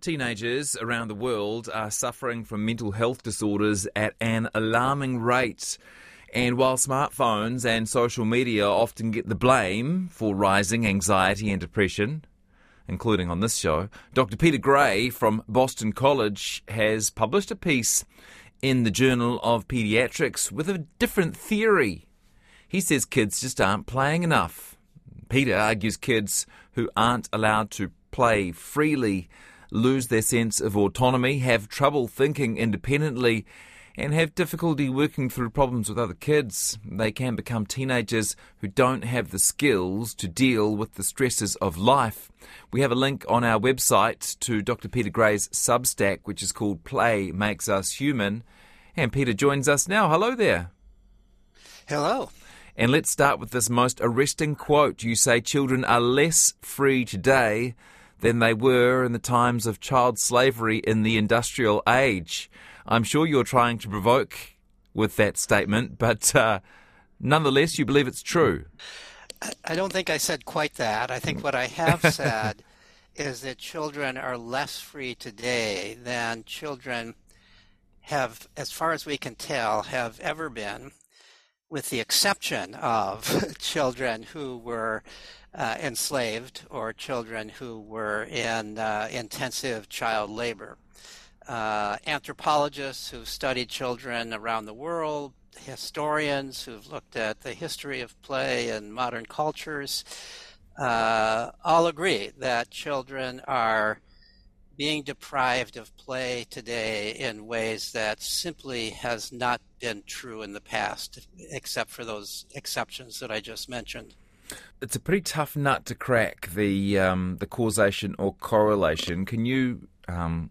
Teenagers around the world are suffering from mental health disorders at an alarming rate. And while smartphones and social media often get the blame for rising anxiety and depression, including on this show, Dr. Peter Gray from Boston College has published a piece in the Journal of Pediatrics with a different theory. He says kids just aren't playing enough. Peter argues kids who aren't allowed to play freely lose their sense of autonomy, have trouble thinking independently, and have difficulty working through problems with other kids. They can become teenagers who don't have the skills to deal with the stresses of life. We have a link on our website to Dr. Peter Gray's Substack, which is called Play Makes Us Human. And Peter joins us now. Hello there. Hello. And let's start with this most arresting quote. You say children are less free today than they were in the times of child slavery in the industrial age. I'm sure you're trying to provoke with that statement, but uh, nonetheless, you believe it's true. I don't think I said quite that. I think what I have said is that children are less free today than children have, as far as we can tell, have ever been, with the exception of children who were uh, enslaved or children who were in uh, intensive child labor. Uh, anthropologists who've studied children around the world, historians who've looked at the history of play in modern cultures, uh, all agree that children are being deprived of play today in ways that simply has not been true in the past, except for those exceptions that I just mentioned it's a pretty tough nut to crack the um, the causation or correlation. Can you um,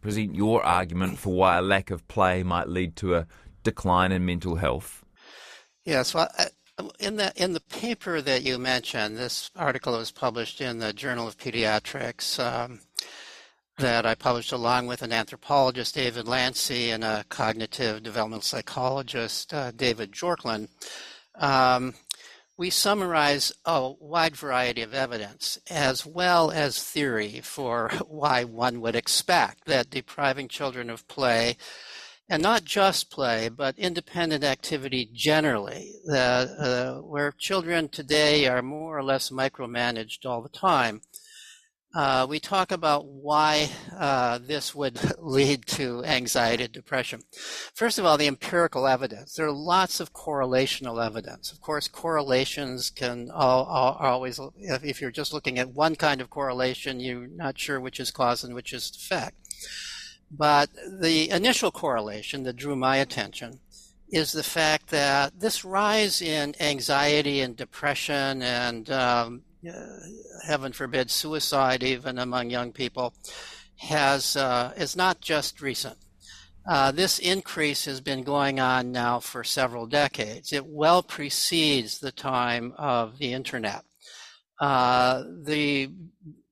present your argument for why a lack of play might lead to a decline in mental health? Yes, well, in the in the paper that you mentioned, this article was published in the Journal of Pediatrics. Um, that I published along with an anthropologist, David Lancy, and a cognitive developmental psychologist, uh, David Bjorklund. Um, we summarize a wide variety of evidence as well as theory for why one would expect that depriving children of play and not just play, but independent activity generally, uh, where children today are more or less micromanaged all the time, uh, we talk about why uh, this would lead to anxiety and depression. First of all, the empirical evidence. There are lots of correlational evidence. Of course, correlations can all, all, always, if, you're just looking at one kind of correlation, you're not sure which is cause and which is effect. But the initial correlation that drew my attention is the fact that this rise in anxiety and depression and um, heaven forbid, suicide even among young people, has uh, is not just recent. Uh, this increase has been going on now for several decades. It well precedes the time of the internet. Uh, the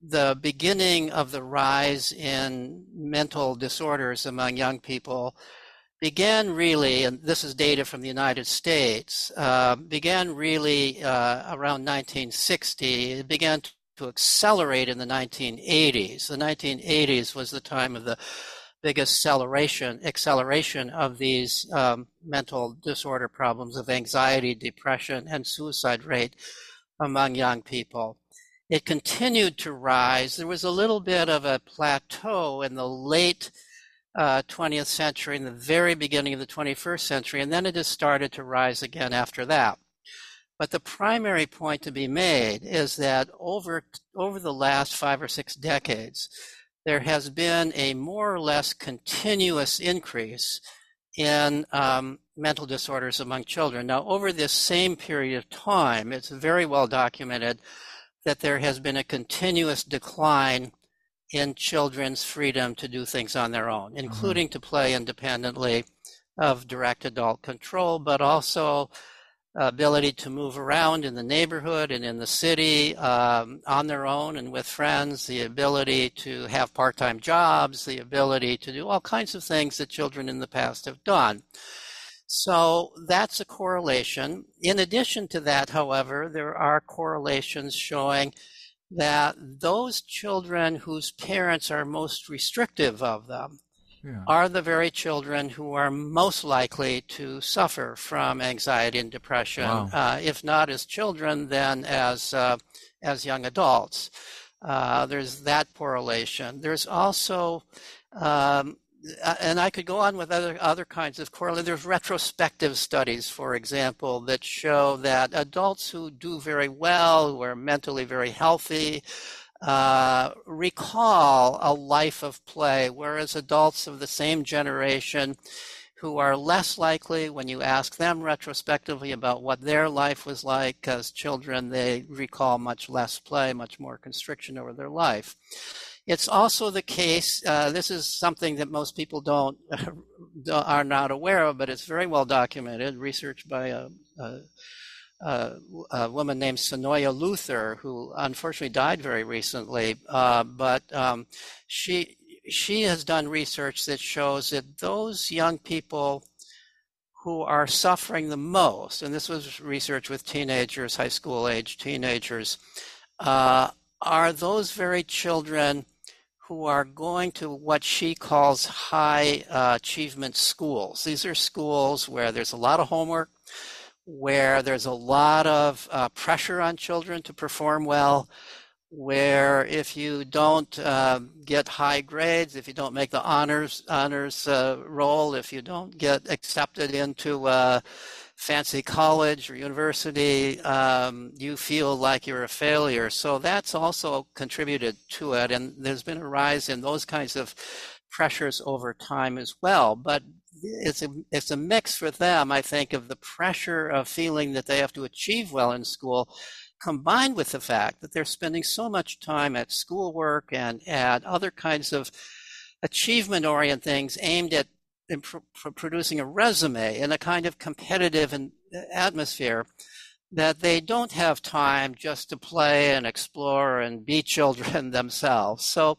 the beginning of the rise in mental disorders among young people began really, and this is data from the United States, uh, began really uh, around 1960. It began to accelerate in the 1980s. The 1980s was the time of the biggest acceleration acceleration of these um, mental disorder problems of anxiety, depression, and suicide rate among young people. It continued to rise. There was a little bit of a plateau in the late uh, 20th century and the very beginning of the 21st century, and then it has started to rise again after that. But the primary point to be made is that over, over the last five or six decades, there has been a more or less continuous increase in um, mental disorders among children. Now, over this same period of time, it's very well documented that there has been a continuous decline in children's freedom to do things on their own, mm-hmm. including mm-hmm. to play independently of direct adult control, but also ability to move around in the neighborhood and in the city um, on their own and with friends, the ability to have part time jobs, the ability to do all kinds of things that children in the past have done. So that's a correlation. In addition to that, however, there are correlations showing that those children whose parents are most restrictive of them Yeah. are the very children who are most likely to suffer from anxiety and depression, Wow. uh, if not as children, then as uh, as young adults. Uh, there's that correlation. There's also, um, and I could go on with other other kinds of correlation. There's retrospective studies, for example, that show that adults who do very well, who are mentally very healthy, uh, recall a life of play, whereas adults of the same generation who are less likely, when you ask them retrospectively about what their life was like as children, they recall much less play, much more constriction over their life. It's also the case, uh, this is something that most people don't, are not aware of, but it's very well documented, research by a, a uh, a woman named Suniya Luthar, who unfortunately died very recently. Uh, but um, she she has done research that shows that those young people who are suffering the most, and this was research with teenagers, high school age teenagers, uh, are those very children who are going to what she calls high uh, achievement schools. These are schools where there's a lot of homework, where there's a lot of uh, pressure on children to perform well, where if you don't uh, get high grades, if you don't make the honors honors uh, roll, if you don't get accepted into a fancy college or university, um, you feel like you're a failure. So that's also contributed to it, and there's been a rise in those kinds of pressures over time as well. But it's a it's a mix for them, I think, of the pressure of feeling that they have to achieve well in school, combined with the fact that they're spending so much time at schoolwork and at other kinds of achievement oriented things aimed at pr- producing a resume in a kind of competitive and uh, atmosphere that they don't have time just to play and explore and be children themselves. So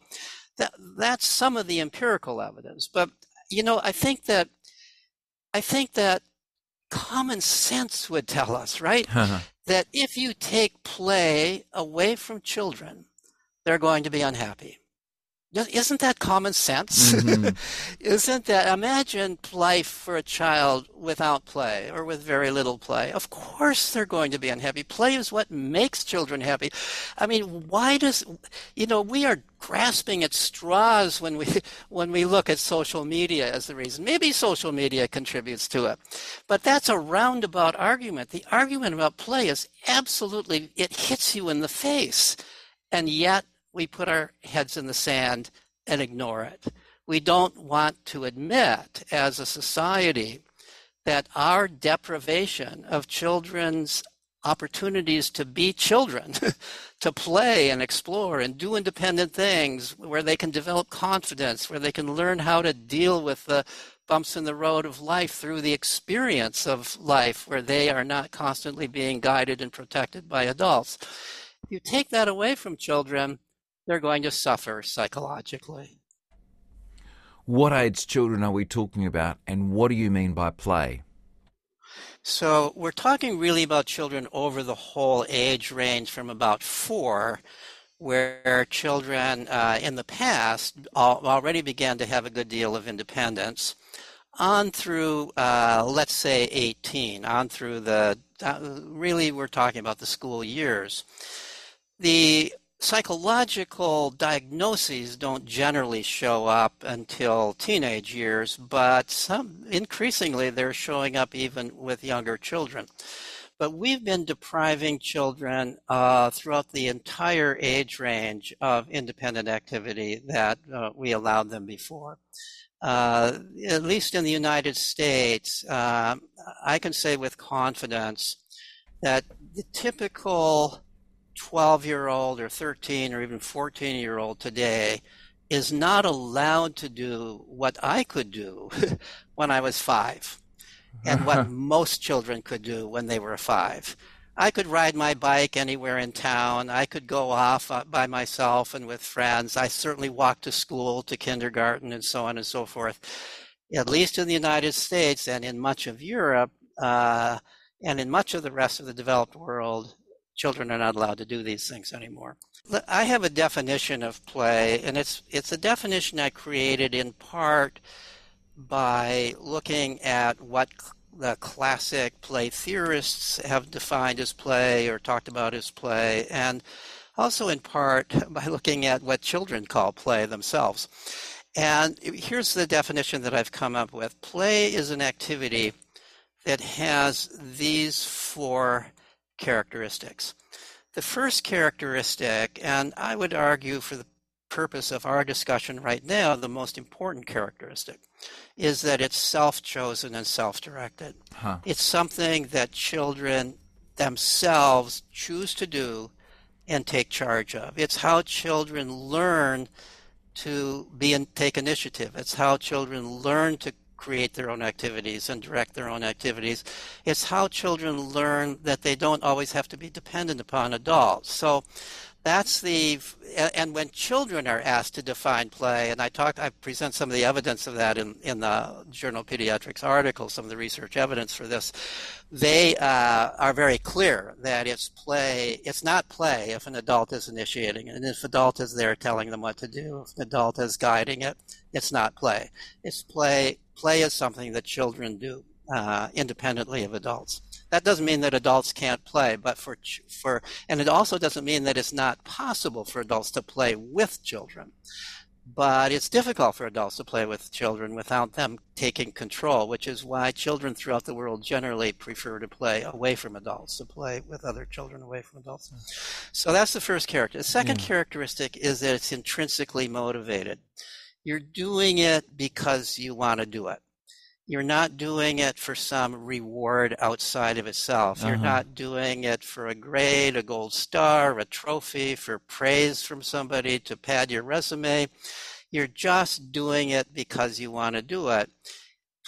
that, that's some of the empirical evidence. But you know, I think that I think that common sense would tell us, right? Uh-huh. that if you take play away from children, they're going to be unhappy. Isn't that common sense? Mhm. Isn't that imagine life for a child without play or with very little play? Of course they're going to be unhappy. Play is what makes children happy. I mean, why does you know, we are grasping at straws when we when we look at social media as the reason. Maybe social media contributes to it. But that's a roundabout argument. The argument about play is absolutely it hits you in the face. And yet we put our heads in the sand and ignore it. We don't want to admit as a society that our deprivation of children's opportunities to be children, to play and explore and do independent things where they can develop confidence, where they can learn how to deal with the bumps in the road of life through the experience of life, where they are not constantly being guided and protected by adults. If you take that away from children, they're going to suffer psychologically. What age children are we talking about, and what do you mean by play? So we're talking really about children over the whole age range from about four, where children uh, in the past al- already began to have a good deal of independence, on through, uh, let's say, 18, on through the, uh, really we're talking about the school years. The psychological diagnoses don't generally show up until teenage years, but some increasingly they're showing up even with younger children. But we've been depriving children uh, throughout the entire age range of independent activity that uh, we allowed them before. Uh, at least in the United States, um, I can say with confidence that the typical 12 year old or 13 or even 14 year old today is not allowed to do what I could do when I was five and what most children could do when they were five. I could ride my bike anywhere in town. I could go off uh, by myself and with friends. I certainly walked to school, to kindergarten, and so on and so forth. At least in the United States and in much of Europe, uh, and in much of the rest of the developed world, children are not allowed to do these things anymore. I have a definition of play, and it's it's a definition I created in part by looking at what the classic play theorists have defined as play or talked about as play, and also in part by looking at what children call play themselves. And here's the definition that I've come up with play is an activity that has these four characteristics. The first characteristic, and I would argue for the purpose of our discussion right now, the most important characteristic, is that it's self chosen and self directed. Huh. It's something that children themselves choose to do and take charge of. It's how children learn to be and take initiative. It's how children learn to create their own activities and direct their own activities. It's how children learn that they don't always have to be dependent upon adults. So that's the and when children are asked to define play and i talk i present some of the evidence of that in, in the journal pediatrics article some of the research evidence for this they uh, are very clear that it's play it's not play if an adult is initiating it and if adult is there telling them what to do if an adult is guiding it it's not play it's play play is something that children do uh, independently of adults that doesn't mean that adults can't play, but for for and it also doesn't mean that it's not possible for adults to play with children. But it's difficult for adults to play with children without them taking control, which is why children throughout the world generally prefer to play away from adults, to play with other children away from adults. So that's the first character. The second yeah. characteristic is that it's intrinsically motivated. You're doing it because you want to do it you're not doing it for some reward outside of itself. Uh-huh. You're not doing it for a grade, a gold star, a trophy, for praise from somebody to pad your resume. You're just doing it because you want to do it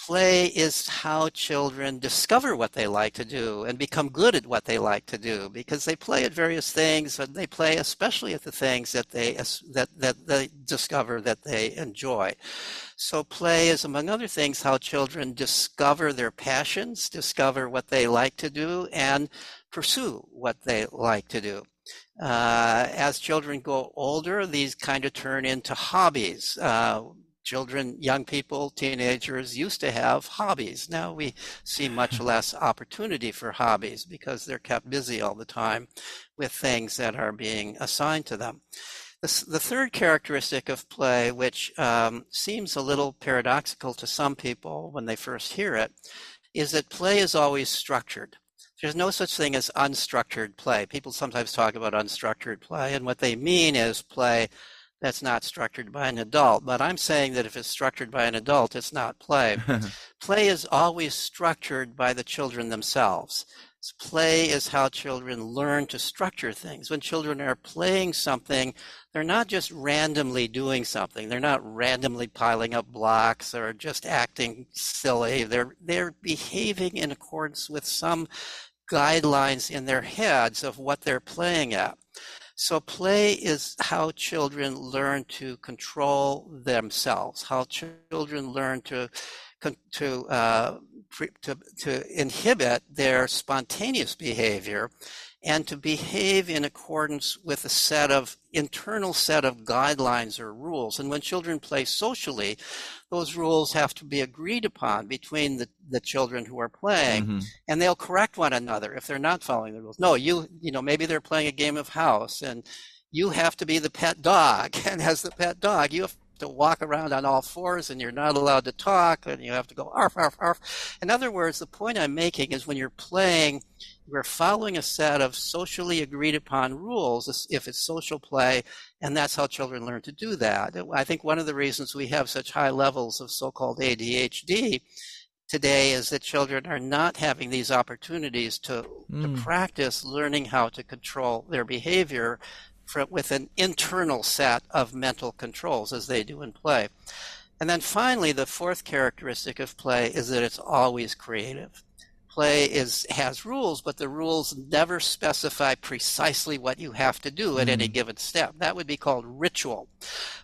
play is how children discover what they like to do and become good at what they like to do because they play at various things and they play especially at the things that they that, that they discover that they enjoy so play is among other things how children discover their passions discover what they like to do and pursue what they like to do uh, as children grow older, these kind of turn into hobbies. Uh, children, young people, teenagers used to have hobbies. Now we see much less opportunity for hobbies because they're kept busy all the time with things that are being assigned to them. The, the third characteristic of play, which um, seems a little paradoxical to some people when they first hear it, is that play is always structured. There's no such thing as unstructured play. People sometimes talk about unstructured play, and what they mean is play that's not structured by an adult. But I'm saying that if it's structured by an adult, it's not play. play is always structured by the children themselves. Play is how children learn to structure things. When children are playing something, they're not just randomly doing something. They're not randomly piling up blocks or just acting silly. They're they're behaving in accordance with some guidelines in their heads of what they're playing at. So play is how children learn to control themselves, how children learn to to uh, to, to inhibit their spontaneous behavior and to behave in accordance with a set of internal set of guidelines or rules. And when children play socially, those rules have to be agreed upon between the, the children who are playing mm-hmm. and they'll correct one another if they're not following the rules. No, you you know, maybe they're playing a game of house and you have to be the pet dog and as the pet dog you have to walk around on all fours and you're not allowed to talk and you have to go arf arf arf. In other words, the point I'm making is when you're playing, you're following a set of socially agreed upon rules if it's social play, and that's how children learn to do that. I think one of the reasons we have such high levels of so-called ADHD today is that children are not having these opportunities to, mm. to practice learning how to control their behavior for, with an internal set of mental controls as they do in play. And then finally, the fourth characteristic of play is that it's always creative. Play is has rules, but the rules never specify precisely what you have to do at mm. any mm-hmm. given step. That would be called ritual.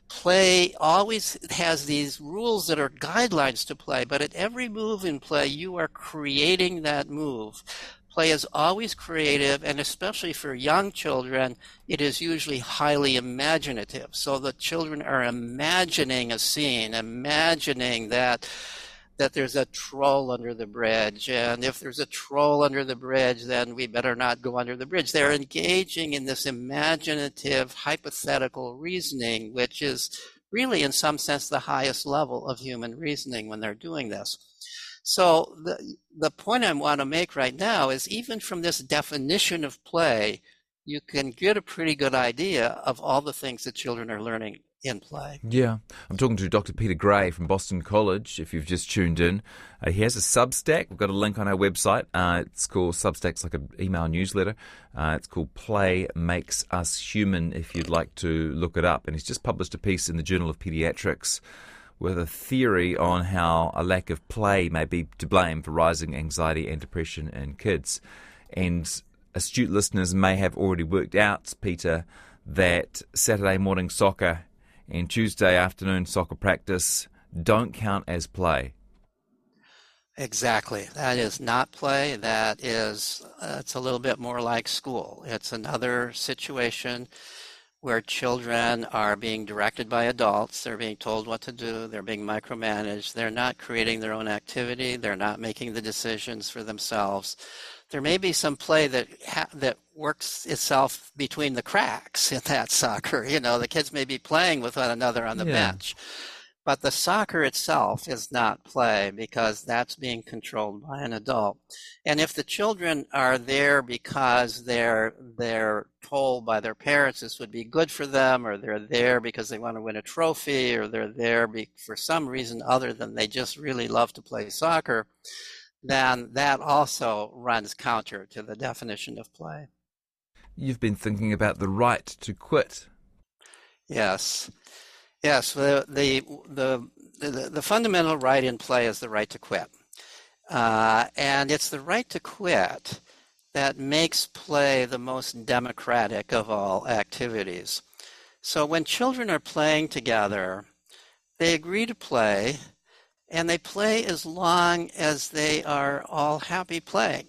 Play always has these rules that are guidelines to play, but at every move in play, you are creating that move Play is always creative, and especially for young children, it is usually highly imaginative. So the children are imagining a scene, imagining that that there's a troll under the bridge, and if there's a troll under the bridge, then we better not go under the bridge. They're engaging in this imaginative, hypothetical reasoning, which is really, in some sense, the highest level of human reasoning when they're doing this. So the the point I want to make right now is even from this definition of play, you can get a pretty good idea of all the things that children are learning in play. Yeah. I'm talking to Dr. Peter Gray from Boston College, if you've just tuned in. Uh, he has a Substack. We've got a link on our website. Uh, it's called Substack's like an email newsletter. Uh, it's called Play Makes Us Human, if you'd like to look it up. And he's just published a piece in the Journal of Pediatrics with a theory on how a lack of play may be to blame for rising anxiety and depression in kids. And astute listeners may have already worked out, Peter, that Saturday morning soccer and Tuesday afternoon soccer practice don't count as play. Exactly. That is not play. That is, uh, it's a little bit more like school. It's another situation where children are being directed by adults. They're being told what to do. They're being micromanaged. They're not creating their own activity. They're not making the decisions for themselves there may be some play that ha- that works itself between the cracks in that soccer. You know, the kids may be playing with one another on the yeah. bench, but the soccer itself is not play because that's being controlled by an adult. And if the children are there because they're they're told by their parents this would be good for them, or they're there because they want to win a trophy, or they're there be- for some reason other than they just really love to play soccer then that also runs counter to the definition of play. You've been thinking about the right to quit. Yes. Yes, the, the, the, the, fundamental right in play is the right to quit. Uh, and it's the right to quit that makes play the most democratic of all activities. So when children are playing together, they agree to play and they play as long as they are all happy playing.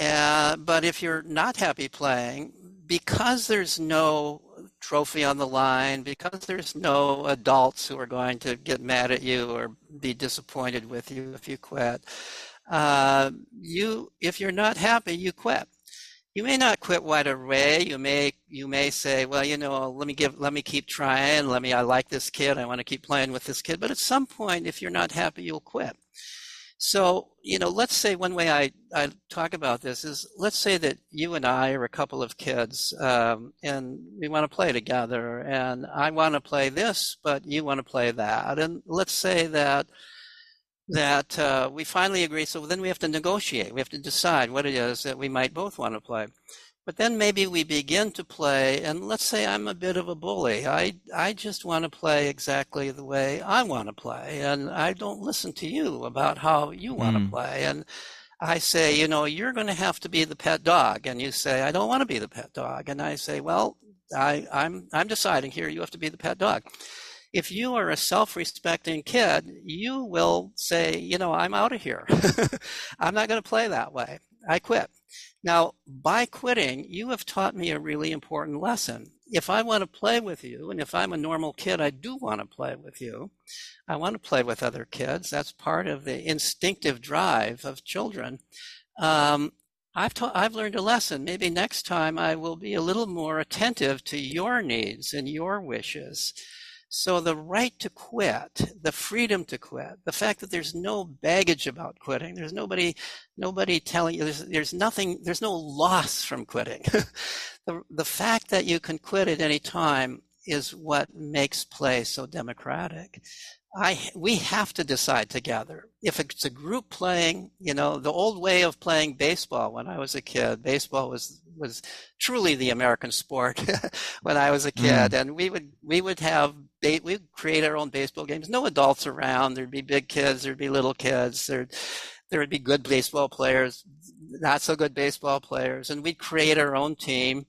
Uh, but if you're not happy playing, because there's no trophy on the line, because there's no adults who are going to get mad at you or be disappointed with you if you quit, uh, you if you're not happy, you quit you may not quit right away. You may you may say, well, you know, let me give let me keep trying. Let me I like this kid. I want to keep playing with this kid. But at some point, if you're not happy, you'll quit. So, you know, let's say one way I, I talk about this is let's say that you and I are a couple of kids um, and we want to play together and I want to play this, but you want to play that. And let's say that that uh, we finally agree. So then we have to negotiate. We have to decide what it is that we might both want to play. But then maybe we begin to play, and let's say I'm a bit of a bully. I, I just want to play exactly the way I want to play, and I don't listen to you about how you want mm. to play. And I say, you know, you're going to have to be the pet dog, and you say, I don't want to be the pet dog, and I say, well, I, I'm I'm deciding here. You have to be the pet dog if you are a self-respecting kid, you will say, you know, I'm out of here. I'm not going to play that way. I quit. Now, by quitting, you have taught me a really important lesson. If I want to play with you, and if I'm a normal kid, I do want to play with you. I want to play with other kids. That's part of the instinctive drive of children. Um, I've ta- I've learned a lesson. Maybe next time I will be a little more attentive to your needs and your wishes. So the right to quit, the freedom to quit, the fact that there's no baggage about quitting, there's nobody, nobody telling you, there's, there's nothing, there's no loss from quitting. the, the fact that you can quit at any time is what makes play so democratic. I we have to decide together. If it's a group playing, you know, the old way of playing baseball when I was a kid, baseball was was truly the American sport when I was a kid, mm. and we would we would have we would create our own baseball games. No adults around. There'd be big kids. There'd be little kids. There there would be good baseball players, not so good baseball players, and we'd create our own team.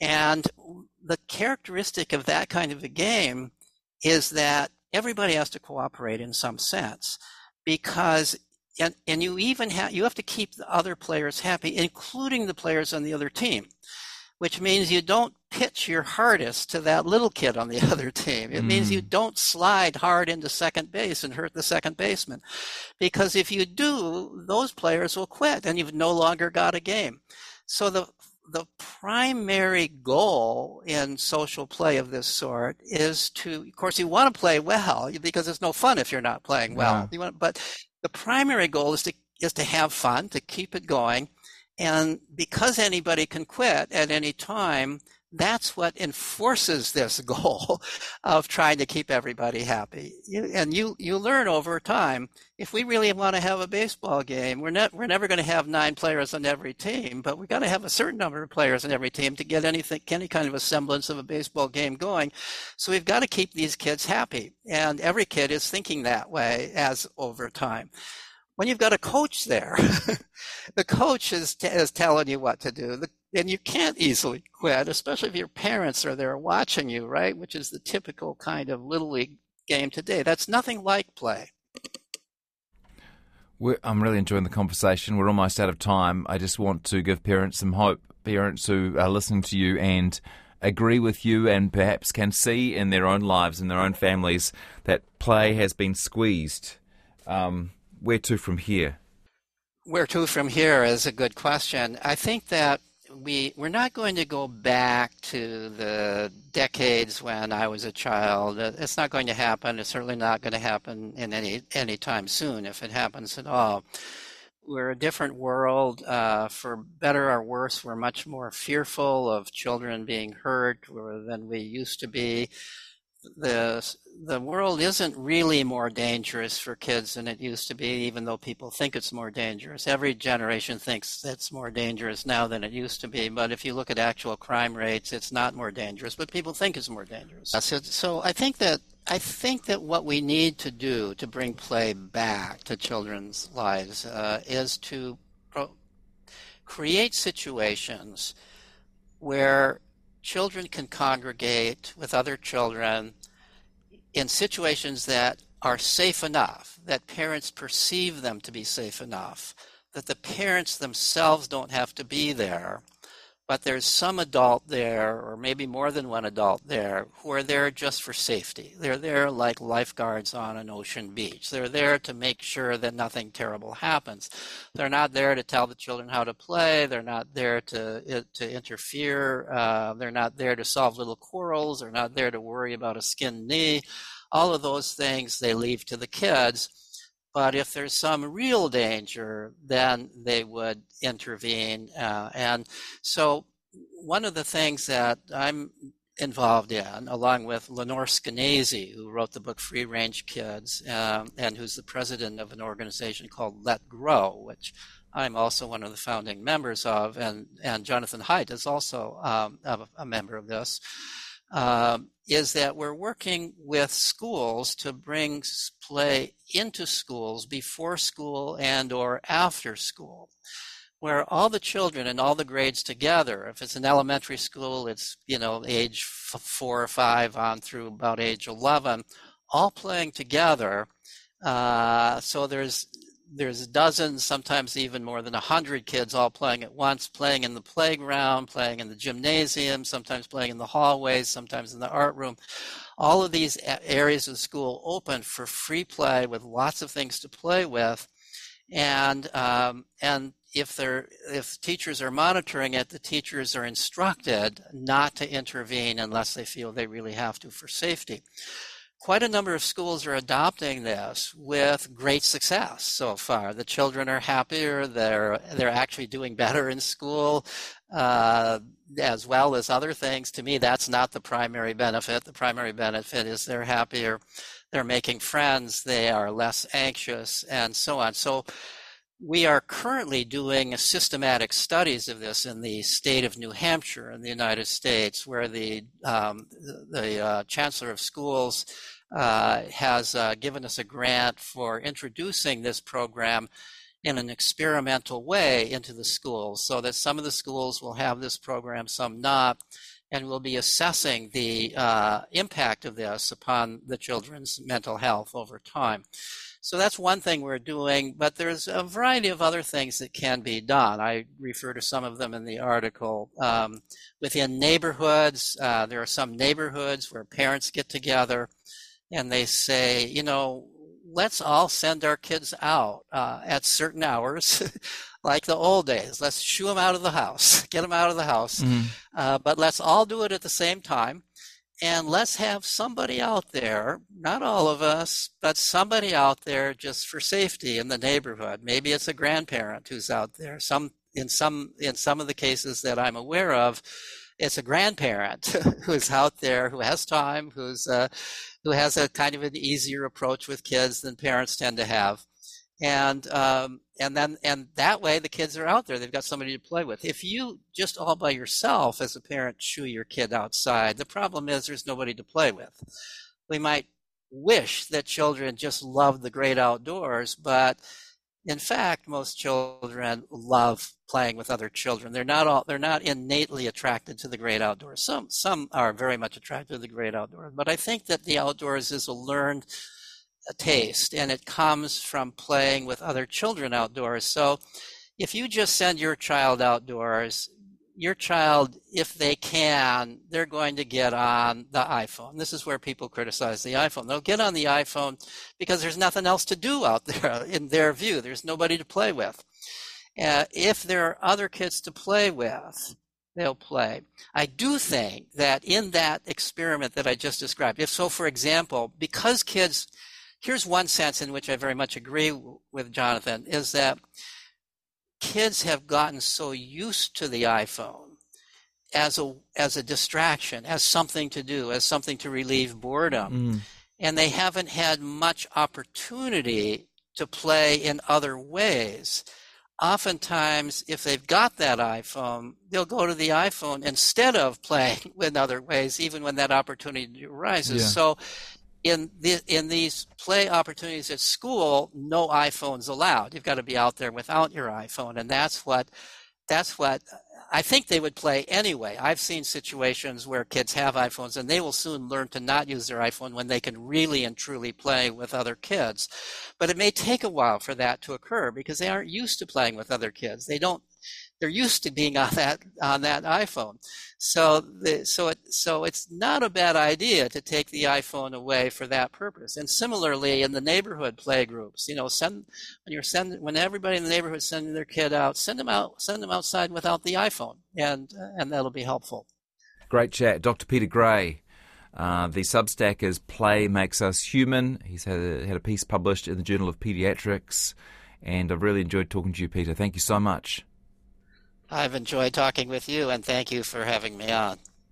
And the characteristic of that kind of a game is that everybody has to cooperate in some sense because and, and you even have you have to keep the other players happy, including the players on the other team, which means you don't pitch your hardest to that little kid on the other team. It mm. means you mm. don't slide hard into second base and hurt the second baseman, because if you do, those players will quit, and you've no longer got a game. So the the primary goal in social play of this sort is to, of course, you want to play well because it's no fun if you're not playing well. Yeah. Want, but the primary goal is to is to have fun, to keep it going, and because anybody can quit at any time, that's what enforces this goal of trying to keep everybody happy. You, and you, you learn over time, if we really want to have a baseball game, we're, not, we're never going to have nine players on every team, but we've got to have a certain number of players on every team to get anything, any kind of a semblance of a baseball game going. So we've got to keep these kids happy. And every kid is thinking that way as over time when you've got a coach there, the coach is, t- is telling you what to do. The and you can't easily quit, especially if your parents are there watching you, right? Which is the typical kind of little league game today. That's nothing like play. We're, I'm really enjoying the conversation. We're almost out of time. I just want to give parents some hope. Parents who are listening to you and agree with you and perhaps can see in their own lives and their own families that play has been squeezed. Um, where to from here? Where to from here is a good question. I think that we we're not going to go back to the decades when I was a child. It's not going to happen. It's certainly not going to happen in any any time soon, if it happens at all. We're a different world. Uh, for better or worse, we're much more fearful of children being hurt than we used to be the the world isn't really more dangerous for kids than it used to be, even though people think it's more dangerous. Every generation thinks it's more dangerous now than it used to be, but if you look at actual crime rates, it's not more dangerous, but people think it's more dangerous. So, so I think that I think that what we need to do to bring play back to children's lives uh, is to pro- create situations where children can congregate with other children in situations that are safe enough, that parents perceive them to be safe enough, that the parents themselves don't have to be there, but there's some adult there, or maybe more than one adult there, who are there just for safety. They're there like lifeguards on an ocean beach. They're there to make sure that nothing terrible happens. They're not there to tell the children how to play. They're not there to to interfere. Uh, they're not there to solve little quarrels. They're not there to worry about a skinned knee. All of those things they leave to the kids but if there's some real danger, then they would intervene. Uh, and so, one of the things that I'm involved in, along with Lenore Skenazy, who wrote the book Free Range Kids, um, and who's the president of an organization called Let Grow, which I'm also one of the founding members of, and, and Jonathan Haidt is also um, a, a, member of this. Um, is that we're working with schools to bring play into schools before school and or after school where all the children and all the grades together if it's an elementary school it's you know age four or five on through about age 11 all playing together uh, so there's there's dozens, sometimes even more than a hundred kids all playing at once, playing in the playground, playing in the gymnasium, sometimes playing in the hallways, sometimes in the art room. All of these areas of the school open for free play with lots of things to play with, and um, and if they're if teachers are monitoring it, the teachers are instructed not to intervene unless they feel they really have to for safety quite a number of schools are adopting this with great success so far. The children are happier. They're they're actually doing better in school, uh, as well as other things. To me, that's not the primary benefit. The primary benefit is they're happier. They're making friends. They are less anxious, and so on. So. We are currently doing systematic studies of this in the state of New Hampshire in the United States, where the um, the uh, chancellor of schools uh, has uh, given us a grant for introducing this program in an experimental way into the schools, so that some of the schools will have this program, some not. and we'll be assessing the uh, impact of this upon the children's mental health over time. So that's one thing we're doing, but there's a variety of other things that can be done. I refer to some of them in the article. Um, within neighborhoods, uh, there are some neighborhoods where parents get together and they say, you know, let's all send our kids out uh, at certain hours, like the old days. Let's shoo them out of the house, get them out of the house. Mm-hmm. Uh, but let's all do it at the same time. And let's have somebody out there, not all of us, but somebody out there just for safety in the neighborhood. Maybe it's a grandparent who's out there. Some in some in some of the cases that I'm aware of, it's a grandparent who's out there who has time, who's uh, who has a kind of an easier approach with kids than parents tend to have and um, and then and that way the kids are out there. They've got somebody to play with. If you just all by yourself as a parent shoo your kid outside the problem is there's nobody to play with. We might wish that children just love the great outdoors but in fact most children love playing with other children. They're not all they're not innately attracted to the great outdoors. Some some are very much attracted to the great outdoors but i think that the outdoors is a learned taste and it comes from playing with other children outdoors. So if you just send your child outdoors your child if they can they're going to get on the iphone. This is where people criticize the iphone. They'll get on the iphone because there's nothing else to do out there in their view. There's nobody to play with. Uh, if there are other kids to play with they'll play. I do think that in that experiment that I just described, if so, for example, because kids here's one sense in which I very much agree with Jonathan is that kids have gotten so used to the iPhone as a as a distraction, as something to do, as something to relieve boredom. Mm. And they haven't had much opportunity to play in other ways. Oftentimes, if they've got that iPhone, they'll go to the iPhone instead of playing in other ways, even when that opportunity arises. Yeah. So in the, in these play opportunities at school, no iPhones allowed. You've got to be out there without your iPhone, and that's what that's what I think they would play anyway. I've seen situations where kids have iPhones and they will soon learn to not use their iPhone when they can really and truly play with other kids. But it may take a while for that to occur because they aren't used to playing with other kids. They don't they're used to being on that on that iPhone. So the, so it so it's not a bad idea to take the iPhone away for that purpose. And similarly, in the neighborhood play groups, you know, send when you're sending when everybody in the neighborhood sending their kid out, send them out send them outside without the iPhone, and and that'll be helpful. Great chat, Dr. Peter Gray. Uh, the Substack is Play Makes Us Human. He's had a, had a piece published in the Journal of Pediatrics, and I've really enjoyed talking to you, Peter. Thank you so much. I've enjoyed talking with you, and thank you for having me on.